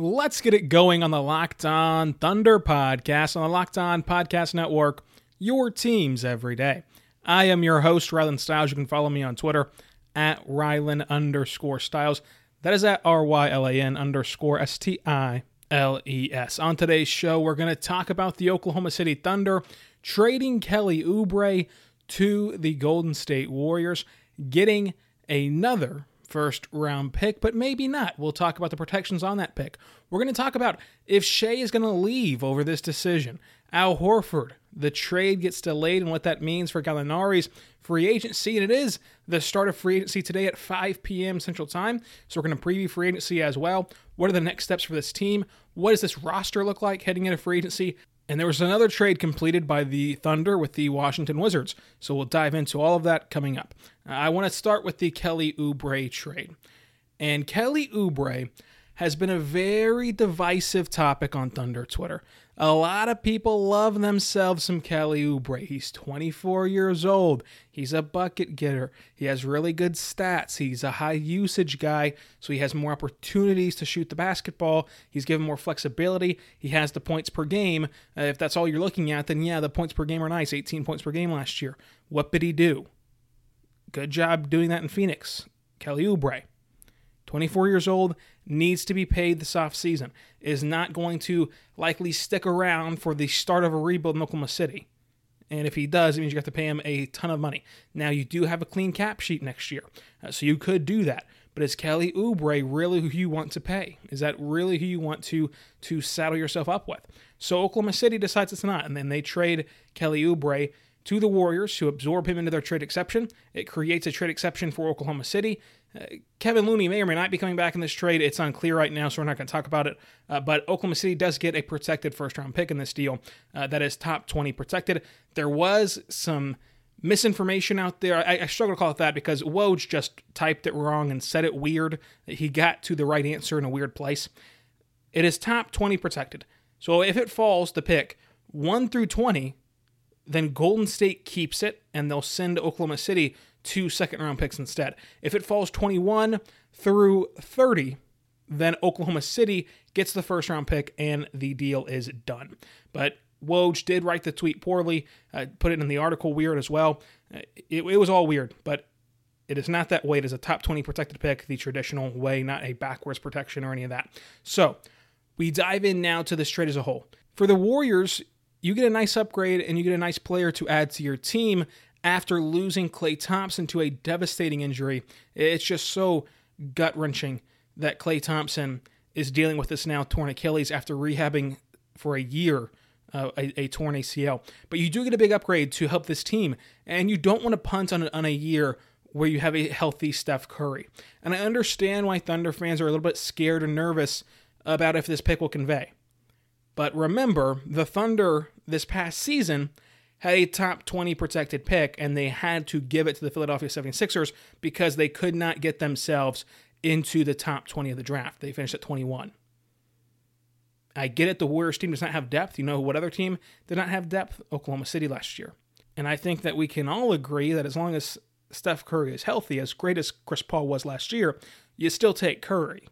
Let's get it going on the Locked On Thunder podcast on the Locked On Podcast Network. Your teams every day. I am your host, Rylan Stiles. You can follow me on Twitter at Rylan underscore Stiles. That is at R Y L A N underscore S T I L E S. On today's show, we're going to talk about the Oklahoma City Thunder trading Kelly Oubre to the Golden State Warriors, getting another first round pick, but maybe not. We'll talk about the protections on that pick. We're going to talk about if Shai is going to leave over this decision. Al Horford the trade gets delayed and what that means for Gallinari's free agency. And it is the start of free agency today at 5 p.m. Central Time. So we're going to preview free agency as well. What are the next steps for this team? What does this roster look like heading into free agency? And there was another trade completed by the Thunder with the Washington Wizards. So we'll dive into all of that coming up. Uh, I want to start with the Kelly Oubre trade. And Kelly Oubre has been a very divisive topic on Thunder Twitter. A lot of people love themselves some Kelly Oubre. He's 24 years old. He's a bucket getter. He has really good stats. He's a high usage guy, so he has more opportunities to shoot the basketball. He's given more flexibility. He has the points per game. Uh, if that's all you're looking at, then yeah, the points per game are nice. 18 points per game last year. What did he do? Good job doing that in Phoenix. Kelly Oubre. 24 years old, needs to be paid this offseason, is not going to likely stick around for the start of a rebuild in Oklahoma City. And if he does, it means you have to pay him a ton of money. Now, you do have a clean cap sheet next year, uh, so you could do that. But is Kelly Oubre really who you want to pay? Is that really who you want to to saddle yourself up with? So Oklahoma City decides it's not, and then they trade Kelly Oubre to the Warriors to absorb him into their trade exception. It creates a trade exception for Oklahoma City. Uh, Kevin Looney may or may not be coming back in this trade. It's unclear right now, so we're not going to talk about it. Uh, but Oklahoma City does get a protected first round pick in this deal uh, that is top 20 protected. There was some misinformation out there. I, I, struggle to call it that because Woj just typed it wrong and said it weird. He got to the right answer in a weird place. It is top 20 protected. So if it falls, the pick 1 through 20, then Golden State keeps it and they'll send Oklahoma City two second round picks instead. If it falls 21 through 30, then Oklahoma City gets the first round pick and the deal is done. But Woj did write the tweet poorly, uh, put it in the article weird as well. It, it was all weird, but it is not that way. It is a top 20 protected pick, the traditional way, not a backwards protection or any of that. So we dive in now to this trade as a whole. For the Warriors, you get a nice upgrade and you get a nice player to add to your team after losing Klay Thompson to a devastating injury. It's just so gut wrenching that Klay Thompson is dealing with this now torn Achilles after rehabbing for a year. Uh, a, a, torn ACL. But you do get a big upgrade to help this team, and you don't want to punt on, on a year where you have a healthy Steph Curry. And I understand why Thunder fans are a little bit scared and nervous about if this pick will convey. But remember, the Thunder this past season had a top 20 protected pick and they had to give it to the Philadelphia 76ers because they could not get themselves into the top 20 of the draft. They finished at 21. I get it, the Warriors team does not have depth. You know what other team did not have depth? Oklahoma City last year. And I think that we can all agree that as long as Steph Curry is healthy, as great as Chris Paul was last year, you still take Curry.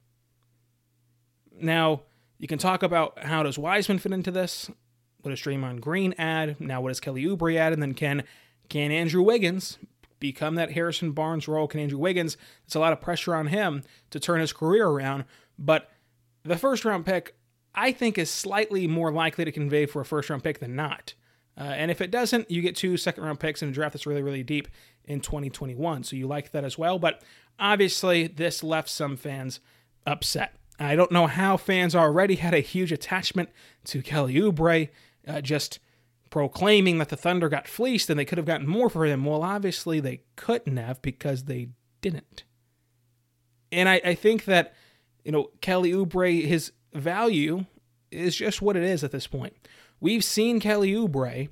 Now, you can talk about how does Wiseman fit into this? What does Draymond Green add? Now what does Kelly Oubre add? And then can can Andrew Wiggins become that Harrison Barnes role? Can Andrew Wiggins? It's a lot of pressure on him to turn his career around. But the first round pick, I think is slightly more likely to convey for a first round pick than not. Uh, and if it doesn't, you get two second round picks in a draft that's really, really deep in 2021. So you like that as well. But obviously, this left some fans upset. I don't know how fans already had a huge attachment to Kelly Oubre, uh, just proclaiming that the Thunder got fleeced and they could have gotten more for him. Well, obviously, they couldn't have because they didn't. And I, I think that, you know, Kelly Oubre, his value is just what it is at this point. We've seen Kelly Oubre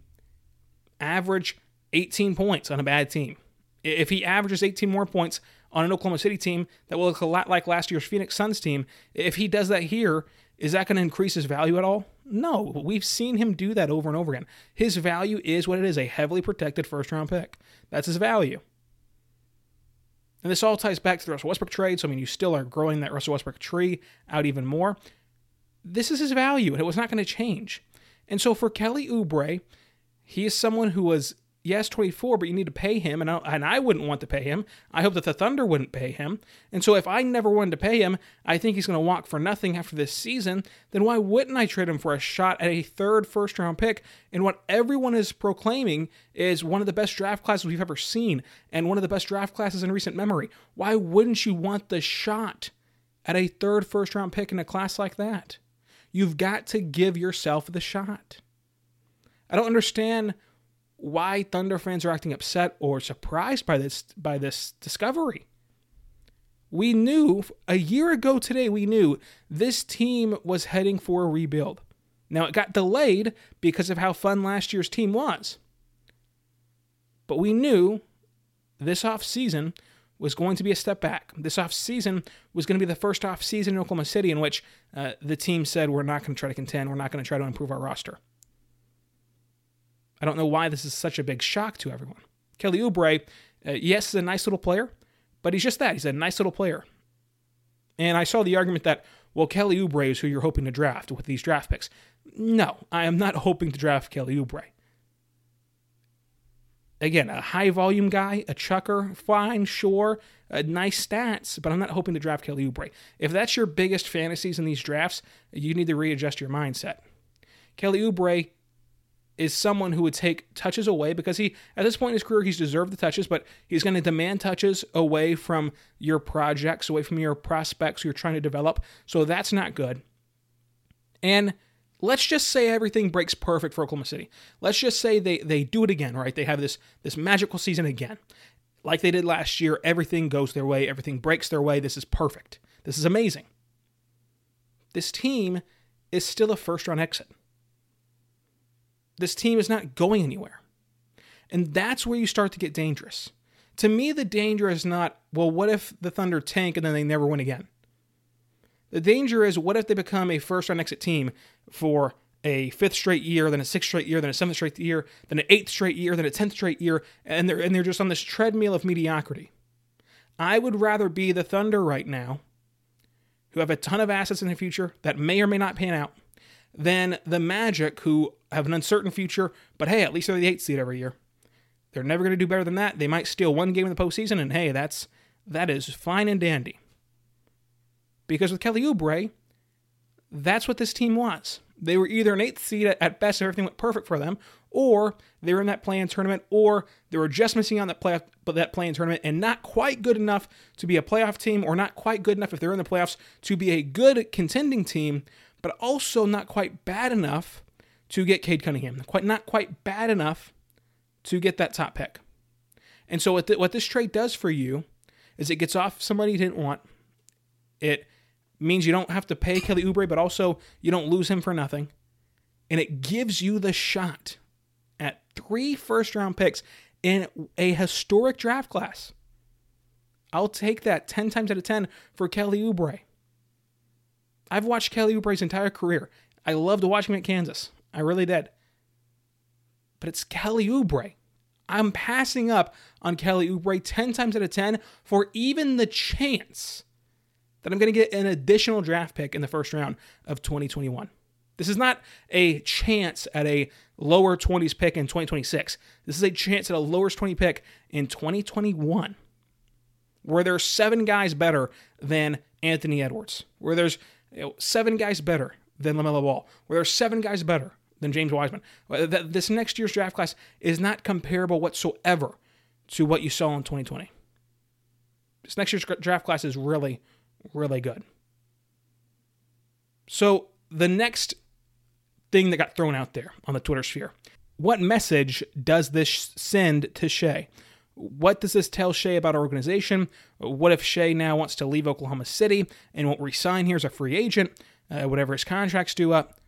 average 18 points on a bad team. If he averages 18 more points on an Oklahoma City team that will look a lot like last year's Phoenix Suns team, if he does that here, is that going to increase his value at all? No, we've seen him do that over and over again. His value is what it is a heavily protected first round pick. That's his value. And this all ties back to the Russell Westbrook trade. So, I mean, you still are growing that Russell Westbrook tree out even more. This is his value, and it was not going to change. And so for Kelly Oubre, he is someone who was yes 24 but you need to pay him and I, and I wouldn't want to pay him. I hope that the thunder wouldn't pay him. And so if i never wanted to pay him i think he's going to walk for nothing after this season then why wouldn't i trade him for a shot at a third first round pick? In what everyone is proclaiming is one of the best draft classes we've ever seen and one of the best draft classes in recent memory. Why wouldn't you want the shot at a third first round pick in a class like that? You've got to give yourself the shot. I don't understand why Thunder fans are acting upset or surprised by this by this discovery. We knew a year ago today we knew this team was heading for a rebuild. Now it got delayed because of how fun last year's team was. But we knew this off season was going to be a step back. This offseason was going to be the first offseason in Oklahoma City in which uh, the team said, We're not going to try to contend. We're not going to try to improve our roster. I don't know why this is such a big shock to everyone. Kelly Oubre, uh, yes, is a nice little player, but he's just that. He's a nice little player. And I saw the argument that, well, Kelly Oubre is who you're hoping to draft with these draft picks. No, I am not hoping to draft Kelly Oubre again, a high volume guy, a chucker, fine, sure, uh, nice stats, but I'm not hoping to draft Kelly Oubre. If that's your biggest fantasies in these drafts, you need to readjust your mindset. Kelly Oubre is someone who would take touches away because he, at this point in his career, he's deserved the touches, but he's going to demand touches away from your projects, away from your prospects you're trying to develop. So that's not good. And let's just say everything breaks perfect for Oklahoma City. Let's just say they they do it again, right? They have this this magical season again. Like they did last year, everything goes their way, everything breaks their way. This is perfect. This is amazing. This team is still a first round exit. This team is not going anywhere. And that's where you start to get dangerous. To me, the danger is not, well, what if the Thunder tank and then they never win again? The danger is what if they become a first round exit team for a fifth straight year, then a sixth straight year, then a seventh straight year, then an eighth straight year, then a tenth straight year, and they're and they're just on this treadmill of mediocrity. I would rather be the Thunder right now, who have a ton of assets in the future that may or may not pan out, than the Magic, who have an uncertain future, but hey, at least they're the eighth seed every year. They're never going to do better than that. They might steal one game in the postseason, and hey, that's that is fine and dandy. Because with Kelly Oubre, that's what this team was. They were either an eighth seed at best if everything went perfect for them, or they were in that play-in tournament, or they were just missing on that playoff, but that play-in tournament, and not quite good enough to be a playoff team, or not quite good enough if they're in the playoffs to be a good contending team, but also not quite bad enough to get Cade Cunningham. Quite not quite bad enough to get that top pick. And so what, the, what this trade does for you is it gets off somebody you didn't want. It means you don't have to pay Kelly Oubre, but also you don't lose him for nothing. And it gives you the shot at three first round picks in a historic draft class. I'll take that 10 times out of 10 for Kelly Oubre. I've watched Kelly Oubre's entire career. I loved watching him at Kansas. I really did. But it's Kelly Oubre. I'm passing up on Kelly Oubre 10 times out of 10 for even the chance that I'm going to get an additional draft pick in the first round of 2021. This is not a chance at a lower 20s pick in 2026. This is a chance at a lower 20 pick in 2021, where there's seven guys better than Anthony Edwards, where there's you know, seven guys better than LaMelo Ball, where there's seven guys better than James Wiseman. This next year's draft class is not comparable whatsoever to what you saw in 2020. This next year's draft class is really, really good. So the next thing that got thrown out there on the Twitter sphere what message does this send to Shai? What does this tell Shai about our organization? What if Shai now wants to leave Oklahoma City and won't resign here as a free agent, uh, whatever his contract's due up?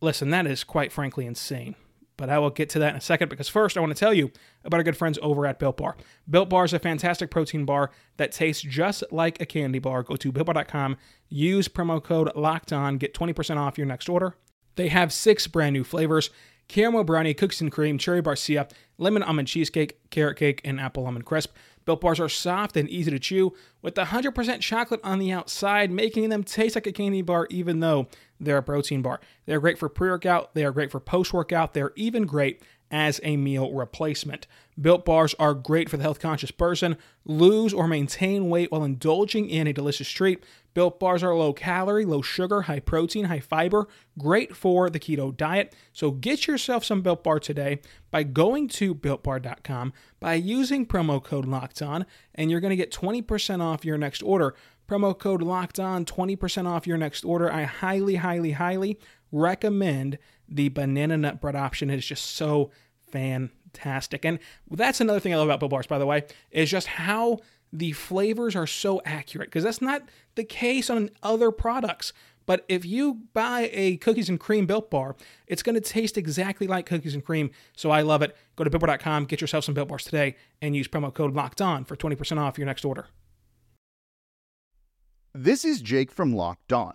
Listen, that is quite frankly insane. But I will get to that in a second because first I want to tell you about our good friends over at Built Bar. Built Bar is a fantastic protein bar that tastes just like a candy bar. Go to builtbar.com, use promo code locked on, get 20% off your next order. They have six brand new flavors caramel brownie, cookies and cream, cherry barcia, lemon almond cheesecake, carrot cake, and apple lemon crisp. Built bars are soft and easy to chew with 100% chocolate on the outside, making them taste like a candy bar even though they're a protein bar. They're great for pre workout, they are great for post workout, they're even great as a meal replacement. Built bars are great for the health conscious person. Lose or maintain weight while indulging in a delicious treat. Built bars are low calorie, low sugar, high protein, high fiber, great for the keto diet. So get yourself some Built Bar today by going to builtbar.com by using promo code locked on, and you're going to get 20% off your next order. Promo code locked on, 20% off your next order. I highly, highly, highly recommend the banana nut bread option. It is just so fantastic. And that's another thing I love about Built Bars, by the way, is just how the flavors are so accurate because that's not the case on other products. But if you buy a cookies and cream built bar, it's going to taste exactly like cookies and cream. So I love it. Go to builtbar.com, get yourself some built bars today, and use promo code locked on for 20% off your next order. This is Jake from Locked On.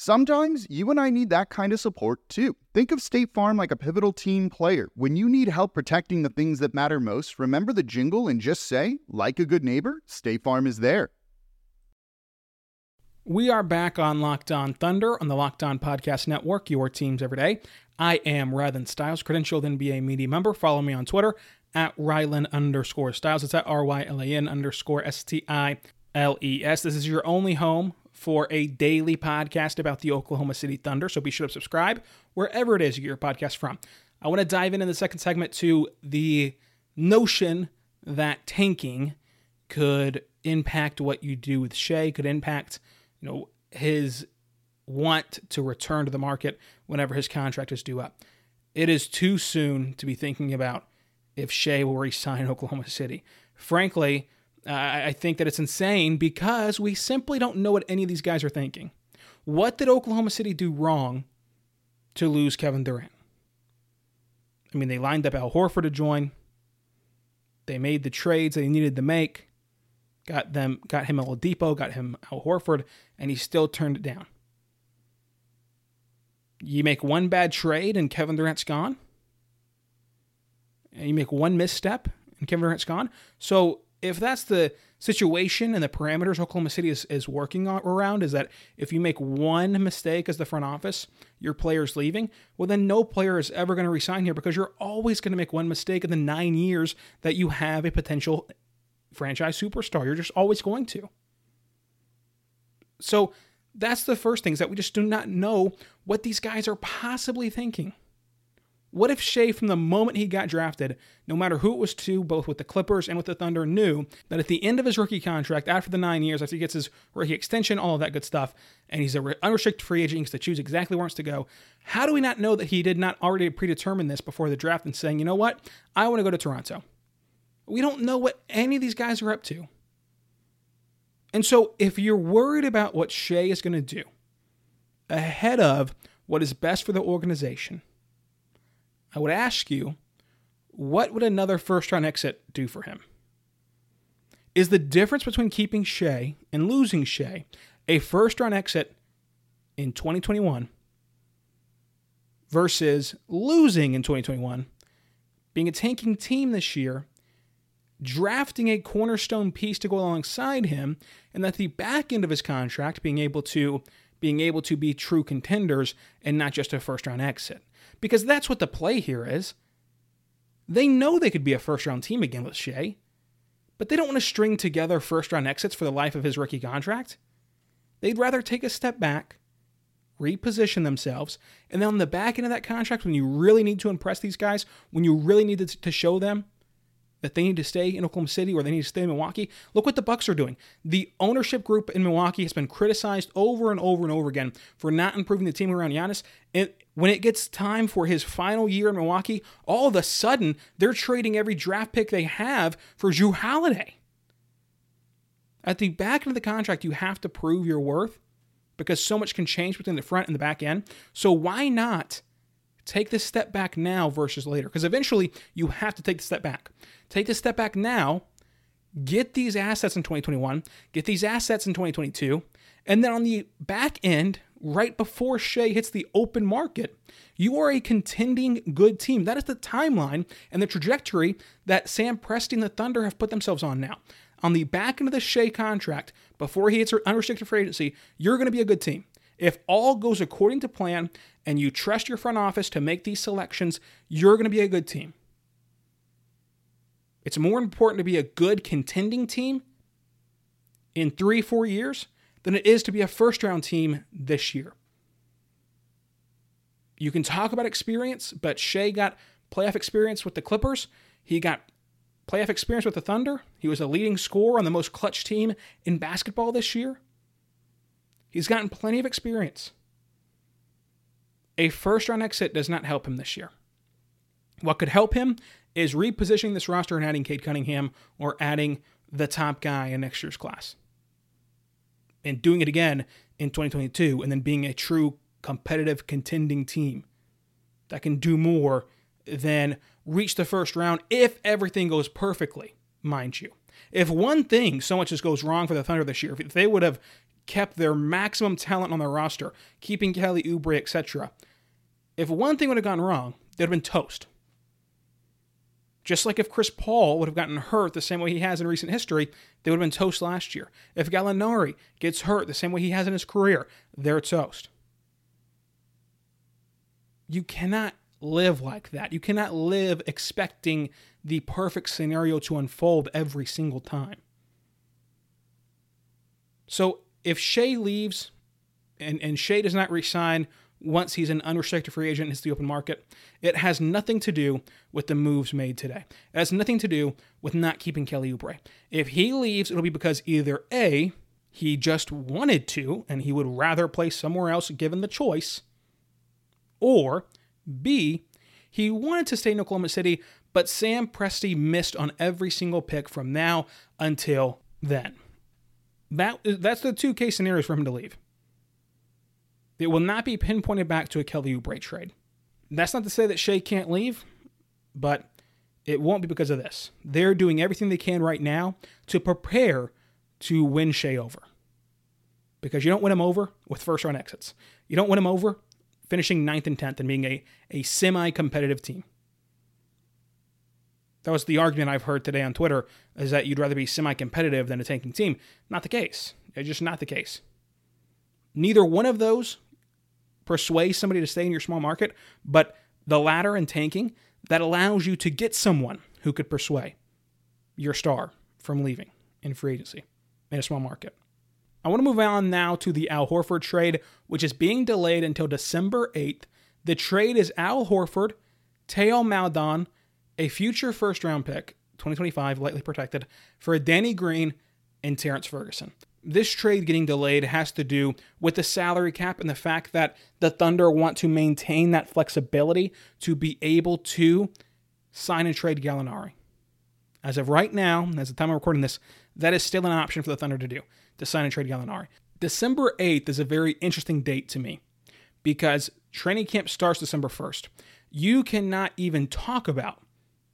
Sometimes you and I need that kind of support too. Think of State Farm like a pivotal team player. When you need help protecting the things that matter most, remember the jingle and just say, like a good neighbor, State Farm is there. We are back on Locked On Thunder on the Locked On Podcast Network, your teams every day. I am Rylan Stiles, credentialed NBA media member. Follow me on Twitter at Rylan underscore Stiles. It's at R Y L A N underscore S T I L E S. This is your only home for a daily podcast about the Oklahoma City Thunder. So be sure to subscribe wherever it is you get your podcast from. I want to dive in in the second segment to the notion that tanking could impact what you do with Shai, could impact, you know, his want to return to the market whenever his contract is due up. It is too soon to be thinking about if Shai will resign Oklahoma City. Frankly, uh, I think that it's insane because we simply don't know what any of these guys are thinking. What did Oklahoma City do wrong to lose Kevin Durant? I mean, they lined up Al Horford to join. They made the trades they needed to make. Got them, got him Oladipo, got him Al Horford, and he still turned it down. You make one bad trade and Kevin Durant's gone. And you make one misstep and Kevin Durant's gone. So if that's the situation and the parameters Oklahoma City is, is working around is that if you make one mistake as the front office, your player's leaving, well, then no player is ever going to resign here because you're always going to make one mistake in the nine years that you have a potential franchise superstar. You're just always going to. So that's the first thing is that we just do not know what these guys are possibly thinking. What if Shai, from the moment he got drafted, no matter who it was to, both with the Clippers and with the Thunder, knew that at the end of his rookie contract, after the nine years, after he gets his rookie extension, all of that good stuff, and he's an unrestricted free agent, he gets to choose exactly where he wants to go. How do we not know that he did not already predetermine this before the draft and saying, you know what, I want to go to Toronto? We don't know what any of these guys are up to. And so, if you're worried about what Shai is going to do ahead of what is best for the organization, I would ask you, what would another first round exit do for him? Is the difference between keeping Shai and losing Shai a first round exit in 2021 versus losing in 2021, being a tanking team this year, drafting a cornerstone piece to go alongside him, and at the back end of his contract being able to being able to be true contenders and not just a first round exit. Because that's what the play here is. They know they could be a first round team again with Shai, but they don't want to string together first round exits for the life of his rookie contract. They'd rather take a step back, reposition themselves, and then on the back end of that contract, when you really need to impress these guys, when you really need to show them that they need to stay in Oklahoma City or they need to stay in Milwaukee, look what the Bucks are doing. The ownership group in Milwaukee has been criticized over and over and over again for not improving the team around Giannis. And when it gets time for his final year in Milwaukee, all of a sudden they're trading every draft pick they have for Jrue Holiday. At the back end of the contract, you have to prove your worth because so much can change between the front and the back end. So why not take this step back now versus later? Because eventually you have to take the step back. Take the step back now, get these assets in 2021, get these assets in 2022, and then on the back end, right before Shai hits the open market, you are a contending good team. That is the timeline and the trajectory that Sam Presti and the Thunder have put themselves on now on the back end of the Shai contract before he hits unrestricted free agency, you're going to be a good team. If all goes according to plan and you trust your front office to make these selections, you're going to be a good team. It's more important to be a good contending team in three, four years than it is to be a first round team this year. You can talk about experience, but Shai got playoff experience with the Clippers. He got playoff experience with the Thunder. He was a leading scorer on the most clutch team in basketball this year. He's gotten plenty of experience. A first round exit does not help him this year. What could help him is repositioning this roster and adding Cade Cunningham or adding the top guy in next year's class. And doing it again in 2022 and then being a true competitive contending team that can do more than reach the first round if everything goes perfectly, mind you. If one thing so much as goes wrong for the Thunder this year, if they would have kept their maximum talent on their roster, keeping Kelly Oubre, etc., if one thing would have gone wrong, they'd have been toast. Just like if Chris Paul would have gotten hurt the same way he has in recent history, they would have been toast last year. If Gallinari gets hurt the same way he has in his career, they're toast. You cannot live like that. You cannot live expecting the perfect scenario to unfold every single time. So if Shai leaves and, and Shai does not resign once he's an unrestricted free agent and hits the open market, it has nothing to do with the moves made today. It has nothing to do with not keeping Kelly Oubre. If he leaves, it'll be because either A, he just wanted to and he would rather play somewhere else given the choice, or B, he wanted to stay in Oklahoma City, but Sam Presti missed on every single pick from now until then. That, that's the two case scenarios for him to leave. It will not be pinpointed back to a Kelly Oubre trade. That's not to say that Shai can't leave, but it won't be because of this. They're doing everything they can right now to prepare to win Shai over. Because you don't win him over with first round exits. You don't win him over finishing ninth and 10th and being a, a semi competitive team. That was the argument I've heard today on Twitter is that you'd rather be semi competitive than a tanking team. Not the case. It's just not the case. Neither one of those persuades somebody to stay in your small market, but the latter and tanking that allows you to get someone who could persuade your star from leaving in free agency in a small market. I want to move on now to the Al Horford trade, which is being delayed until December 8th. The trade is Al Horford, Theo Maledon, a future first round pick, 2025, lightly protected, for Danny Green and Terrence Ferguson. This trade getting delayed has to do with the salary cap and the fact that the Thunder want to maintain that flexibility to be able to sign and trade Gallinari. As of right now, as the time I'm recording this, that is still an option for the Thunder to do to sign and trade Gallinari. December 8th is a very interesting date to me because training camp starts December 1st. You cannot even talk about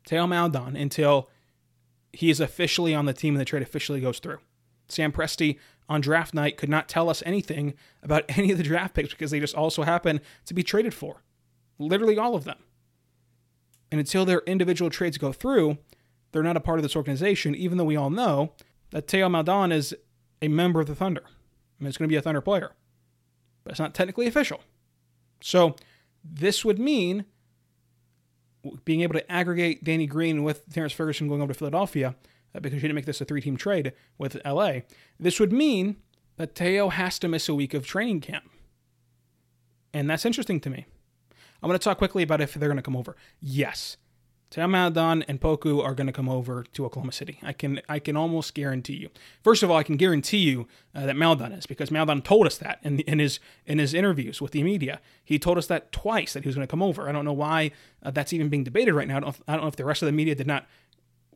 Theo Maledon until he is officially on the team and the trade officially goes through. Sam Presti on draft night could not tell us anything about any of the draft picks because they just also happen to be traded for. Literally all of them. And until their individual trades go through, they're not a part of this organization, even though we all know that Theo Maledon is a member of the Thunder. I mean, it's going to be a Thunder player, but it's not technically official. So this would mean being able to aggregate Danny Green with Terrence Ferguson going over to Philadelphia because you didn't make this a three team trade with LA. This would mean that Theo has to miss a week of training camp. And that's interesting to me. I'm going to talk quickly about if they're going to come over. Yes, Theo Maledon and Poku are going to come over to Oklahoma City. I can I can almost guarantee you. First of all, I can guarantee you uh, that Maledon is because Maledon told us that in, in his in his interviews with the media. He told us that twice that he was going to come over. I don't know why uh, that's even being debated right now. I don't, I don't know if the rest of the media did not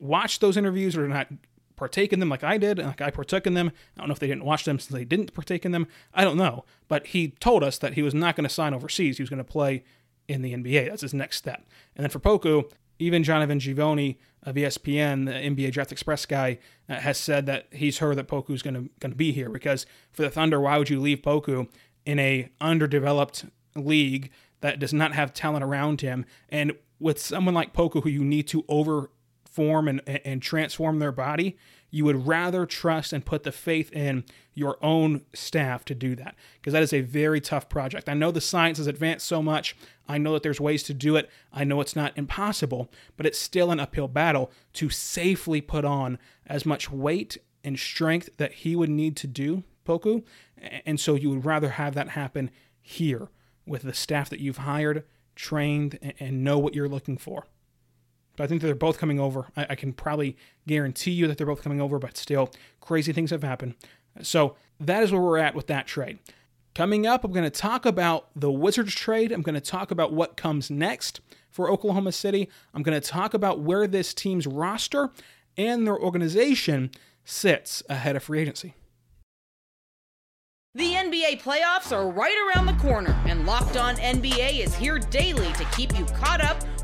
watch those interviews or not partake in them like I did, like I partook in them. I don't know if they didn't watch them since they didn't partake in them. I don't know. But he told us that he was not going to sign overseas. He was going to play in the NBA. That's his next step. And then for Poku, even Jonathan Givony of ESPN, the NBA Draft Express guy, uh, has said that he's heard that Poku's going to going to be here because for the Thunder, why would you leave Poku in a underdeveloped league that does not have talent around him, and with someone like Poku who you need to overform and and transform their body, you would rather trust and put the faith in your own staff to do that because that is a very tough project. I know the science has advanced so much. I know that there's ways to do it. I know it's not impossible, but it's still an uphill battle to safely put on as much weight and strength that he would need to do, Poku. And so you would rather have that happen here with the staff that you've hired, trained, and know what you're looking for. But I think that they're both coming over. I, I, can probably guarantee you that they're both coming over, but still, crazy things have happened. So that is where we're at with that trade. Coming up, I'm going to talk about the Wizards trade. I'm going to talk about what comes next for Oklahoma City. I'm going to talk about where this team's roster and their organization sits ahead of free agency. The NBA playoffs are right around the corner, and Locked On NBA is here daily to keep you caught up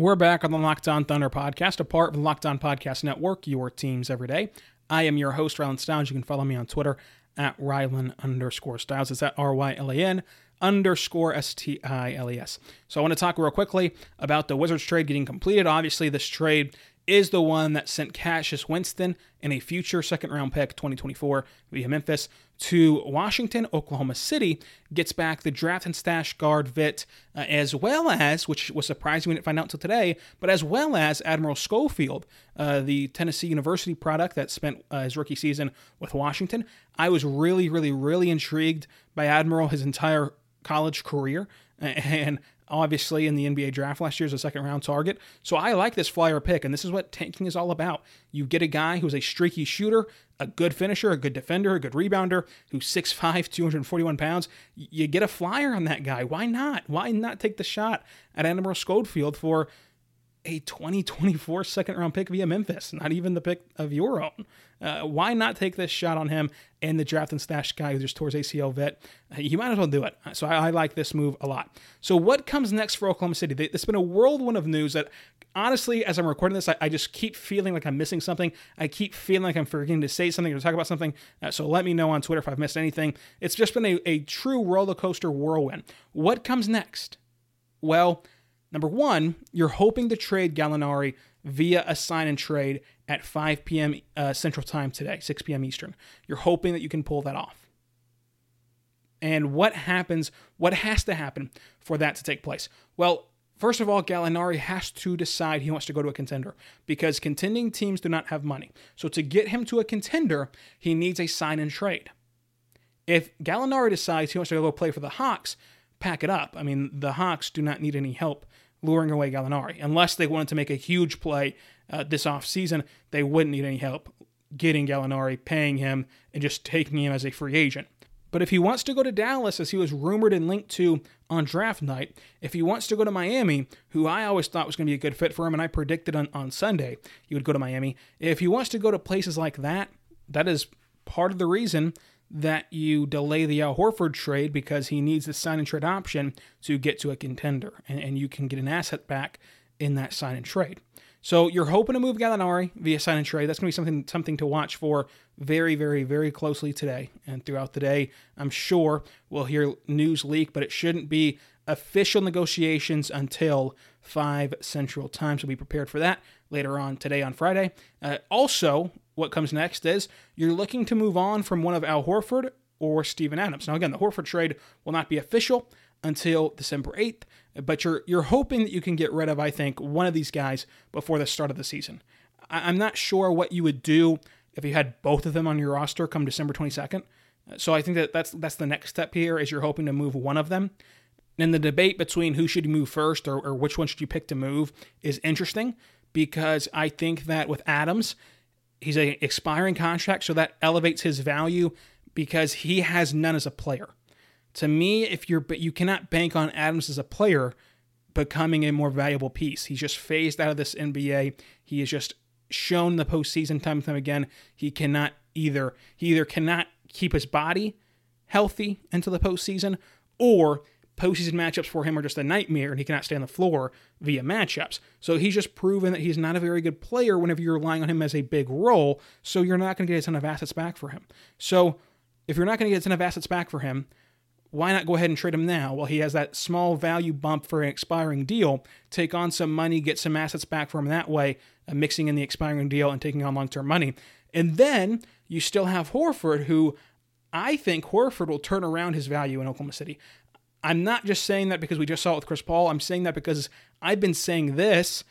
We're back on the Locked On Thunder podcast, a part of the Locked On Podcast Network, your teams every day. I am your host, Rylan Stiles. You can follow me on Twitter at Rylan underscore Stiles. It's at R Y L A N underscore S T I L E S. So I want to talk real quickly about the Wizards trade getting completed. Obviously, this trade is the one that sent Cassius Winston and a future second round pick 2024 via Memphis to Washington. Oklahoma City gets back the draft and stash guard Vit, uh, as well as, which was surprising we didn't find out until today, but as well as Admiral Schofield, uh, the Tennessee University product that spent uh, his rookie season with Washington. I was really, really, really intrigued by Admiral his entire college career. And obviously in the NBA draft last year as a second round target. So I like this flyer pick, and this is what tanking is all about. You get a guy who's a streaky shooter, a good finisher, a good defender, a good rebounder, who's 6'5, 241 pounds. You get a flyer on that guy. Why not? Why not take the shot at Admiral Schofield for a 2024 second round pick via Memphis, not even the pick of your own. Uh, why not take this shot on him and the draft and stash guy who just towards ACL Vit? Uh, you might as well do it. So I, I, like this move a lot. So what comes next for Oklahoma City? There's been a whirlwind of news that honestly, as I'm recording this, I, I, just keep feeling like I'm missing something. I keep feeling like I'm forgetting to say something or talk about something. Uh, so let me know on Twitter if I've missed anything. It's just been a, a true roller coaster whirlwind. What comes next? Well, Number one, you're hoping to trade Gallinari via a sign and trade at 5 p.m. Uh, Central Time today, 6 p.m. Eastern. You're hoping that you can pull that off. And what happens, what has to happen for that to take place? Well, first of all, Gallinari has to decide he wants to go to a contender because contending teams do not have money. So to get him to a contender, he needs a sign and trade. If Gallinari decides he wants to go play for the Hawks, pack it up. I mean, the Hawks do not need any help luring away Gallinari. Unless they wanted to make a huge play uh, this offseason, they wouldn't need any help getting Gallinari, paying him, and just taking him as a free agent. But if he wants to go to Dallas, as he was rumored and linked to on draft night, if he wants to go to Miami, who I always thought was going to be a good fit for him, and I predicted on, on Sunday he would go to Miami, if he wants to go to places like that, that is part of the reason that you delay the Al Horford trade because he needs the sign and trade option to get to a contender, and, and you can get an asset back in that sign and trade. So you're hoping to move Gallinari via sign and trade. That's going to be something something to watch for very, very, very closely today and throughout the day. I'm sure we'll hear news leak, but it shouldn't be official negotiations until 5 Central Time. So be prepared for that later on today on Friday. Uh, also, what comes next is you're looking to move on from one of Al Horford or Steven Adams. Now, again, the Horford trade will not be official until December 8th, but you're you're hoping that you can get rid of, I think, one of these guys before the start of the season. I, I'm not sure what you would do if you had both of them on your roster come December 22nd. Uh, so I think that that's that's the next step here is you're hoping to move one of them. And the debate between who should you move first or, or which one should you pick to move is interesting because I think that with Adams, he's a expiring contract, so that elevates his value because he has none as a player. To me, if you're but you cannot bank on Adams as a player becoming a more valuable piece. He's just phased out of this NBA. He has just shown the postseason time and time again he cannot either he either cannot keep his body healthy into the postseason or postseason matchups for him are just a nightmare and he cannot stay on the floor via matchups. So he's just proven that he's not a very good player whenever you're relying on him as a big role. So you're not going to get a ton of assets back for him. So if you're not going to get a ton of assets back for him, why not go ahead and trade him now while he has that small value bump for an expiring deal? Take on some money, get some assets back for him that way, uh, mixing in the expiring deal and taking on long term money. And then you still have Horford, who I think Horford will turn around his value in Oklahoma City. I'm not just saying that because we just saw it with Chris Paul. I'm saying that because I've been saying this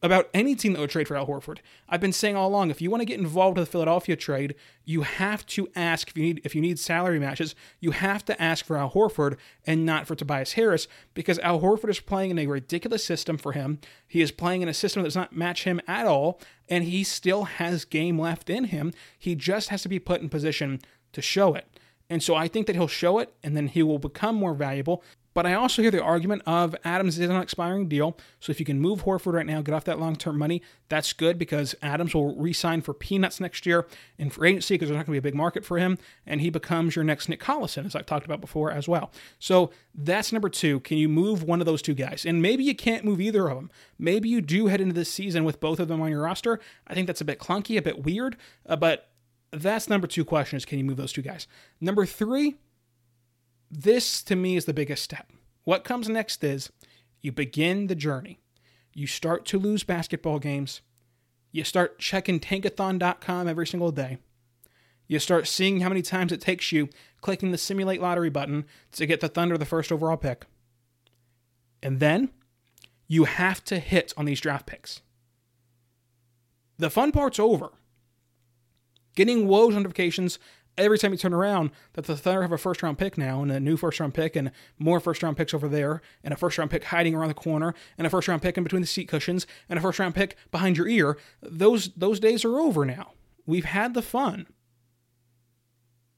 about any team that would trade for Al Horford. I've been saying all along, if you want to get involved with the Philadelphia trade, you have to ask if you need if you need salary matches, you have to ask for Al Horford and not for Tobias Harris because Al Horford is playing in a ridiculous system for him. He is playing in a system that does not match him at all, and he still has game left in him. He just has to be put in position to show it. And so I think that he'll show it and then he will become more valuable. But I also hear the argument of Adams is an expiring deal. So if you can move Horford right now, get off that long term money, that's good because Adams will re sign for peanuts next year in free agency because there's not going to be a big market for him. And he becomes your next Nick Collison, as I've talked about before as well. So that's number two. Can you move one of those two guys? And maybe you can't move either of them. Maybe you do head into this season with both of them on your roster. I think that's a bit clunky, a bit weird, uh, but that's number two question is can you move those two guys? Number three, this to me is the biggest step. What comes next is you begin the journey. You start to lose basketball games. You start checking tankathon.com every single day. You start seeing how many times it takes you clicking the simulate lottery button to get the Thunder the first overall pick. And then you have to hit on these draft picks. The fun part's over getting Woj notifications every time you turn around that the Thunder have a first round pick now and a new first round pick and more first round picks over there and a first round pick hiding around the corner and a first round pick in between the seat cushions and a first round pick behind your ear. Those those days are over now. We've had the fun.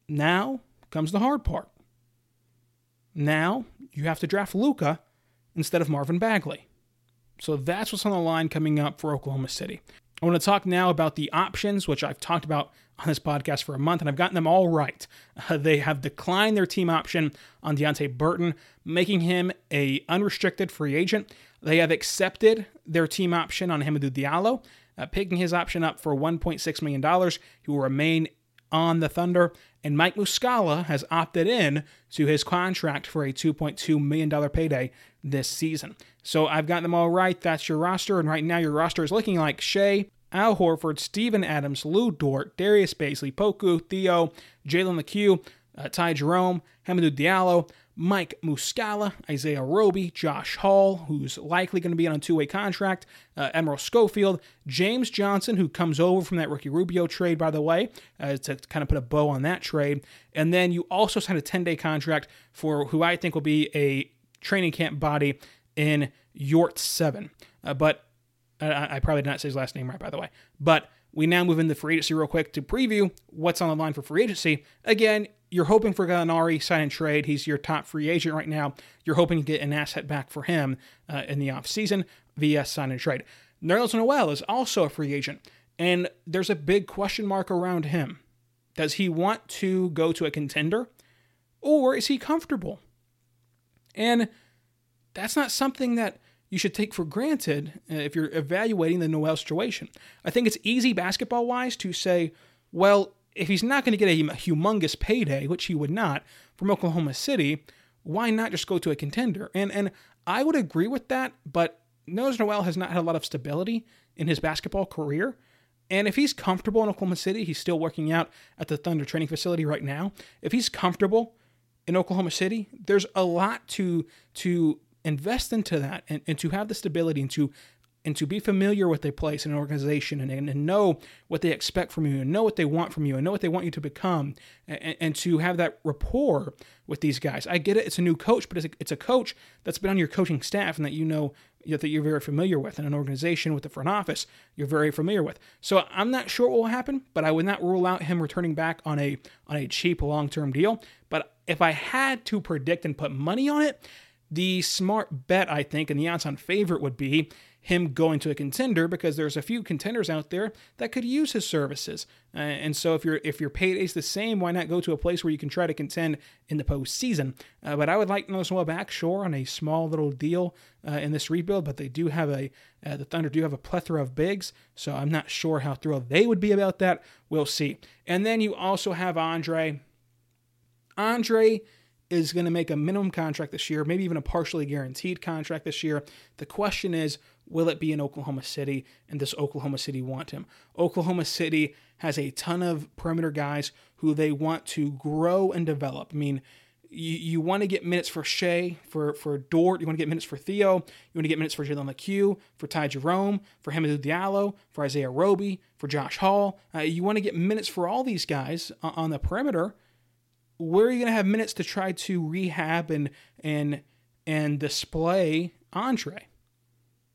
Now comes the hard part. Now you have to draft Luka instead of Marvin Bagley. So that's what's on the line coming up for Oklahoma City. I want to talk now about the options, which I've talked about on this podcast for a month, and I've gotten them all right. Uh, they have declined their team option on Deonte Burton, making him a unrestricted free agent. They have accepted their team option on Hamidou Diallo, uh, picking his option up for $1.6 million. He will remain on the Thunder, and Mike Muscala has opted in to his contract for a $2.2 million payday this season. So I've got them all right. That's your roster, and right now your roster is looking like Shai, Al Horford, Steven Adams, Lu Dort, Darius Bazley, Poku, Theo, Jalen Lecque, uh, Ty Jerome, Hamidou Diallo, Mike Muscala, Isaiah Roby, Josh Hall, who's likely going to be on a two way contract, uh, Admiral Schofield, James Johnson, who comes over from that Ricky Rubio trade, by the way, uh, to kind of put a bow on that trade. And then you also signed a 10 day contract for who I think will be a training camp body in Yort 7. Uh, but I, I probably did not say his last name right, by the way. But we now move into free agency real quick to preview what's on the line for free agency. Again, you're hoping for Gallinari sign and trade. He's your top free agent right now. You're hoping to get an asset back for him uh, in the offseason via sign and trade. Nerlens Noel is also a free agent, and there's a big question mark around him. Does he want to go to a contender, or is he comfortable? And that's not something that you should take for granted uh, if you're evaluating the Noel situation. I think it's easy basketball wise to say, well, if he's not going to get a humongous payday, which he would not from Oklahoma City, why not just go to a contender? And and I would agree with that, but Nerlens Noel has not had a lot of stability in his basketball career. And if he's comfortable in Oklahoma City, he's still working out at the Thunder training facility right now. If he's comfortable in Oklahoma City, there's a lot to to invest into that and, and to have the stability and to and to be familiar with a place and an organization and, and, and, know what they expect from you and know what they want from you and know what they want you to become and, and to have that rapport with these guys. I get it, it's a new coach, but it's a, it's a coach that's been on your coaching staff and that you know that you're very familiar with in an organization with the front office you're very familiar with. So I'm not sure what will happen, but I would not rule out him returning back on a on a cheap long-term deal. But if I had to predict and put money on it, the smart bet, I think, and the odds on favorite would be him going to a contender because there's a few contenders out there that could use his services. Uh, and so if your if your payday's the same, why not go to a place where you can try to contend in the postseason? Uh, but I would like Noel back, sure, on a small little deal uh, in this rebuild. But they do have a uh, the Thunder do have a plethora of bigs, so I'm not sure how thrilled they would be about that. We'll see. And then you also have Andre. Andre is going to make a minimum contract this year, maybe even a partially guaranteed contract this year. The question is, will it be in Oklahoma City? And does Oklahoma City want him? Oklahoma City has a ton of perimeter guys who they want to grow and develop. I mean, you, you want to get minutes for Shai, for, for Dort, you want to get minutes for Theo, you want to get minutes for Jalen Lecque, for Ty Jerome, for Hamidou Diallo, for Isaiah Roby, for Josh Hall. Uh, you want to get minutes for all these guys on the perimeter where are you going to have minutes to try to rehab and and and display Andre?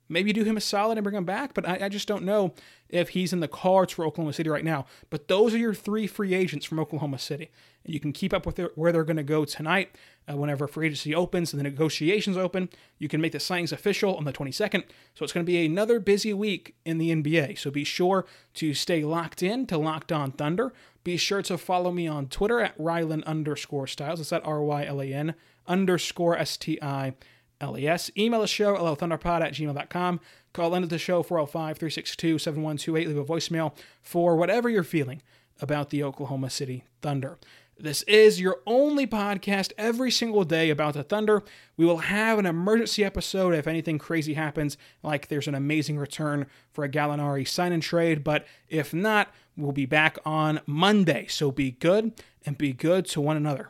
Maybe you do him a solid and bring him back, but I, I, just don't know if he's in the cards for Oklahoma City right now. But those are your three free agents from Oklahoma City. And you can keep up with their, where they're going to go tonight uh, whenever free agency opens and the negotiations open. You can make the signings official on the 22nd. So it's going to be another busy week in the NBA. So be sure to stay locked in to Locked On Thunder. Be sure to follow me on Twitter at Rylan underscore Stiles. It's at R Y L A N underscore S T I L E S. Email the show, lthunderpod at gmail.com. Call into the show 405 362 7128. Leave a voicemail for whatever you're feeling about the Oklahoma City Thunder. This is your only podcast every single day about the Thunder. We will have an emergency episode if anything crazy happens, like there's an amazing return for a Gallinari sign and trade. But if not, we'll be back on Monday. So be good and be good to one another.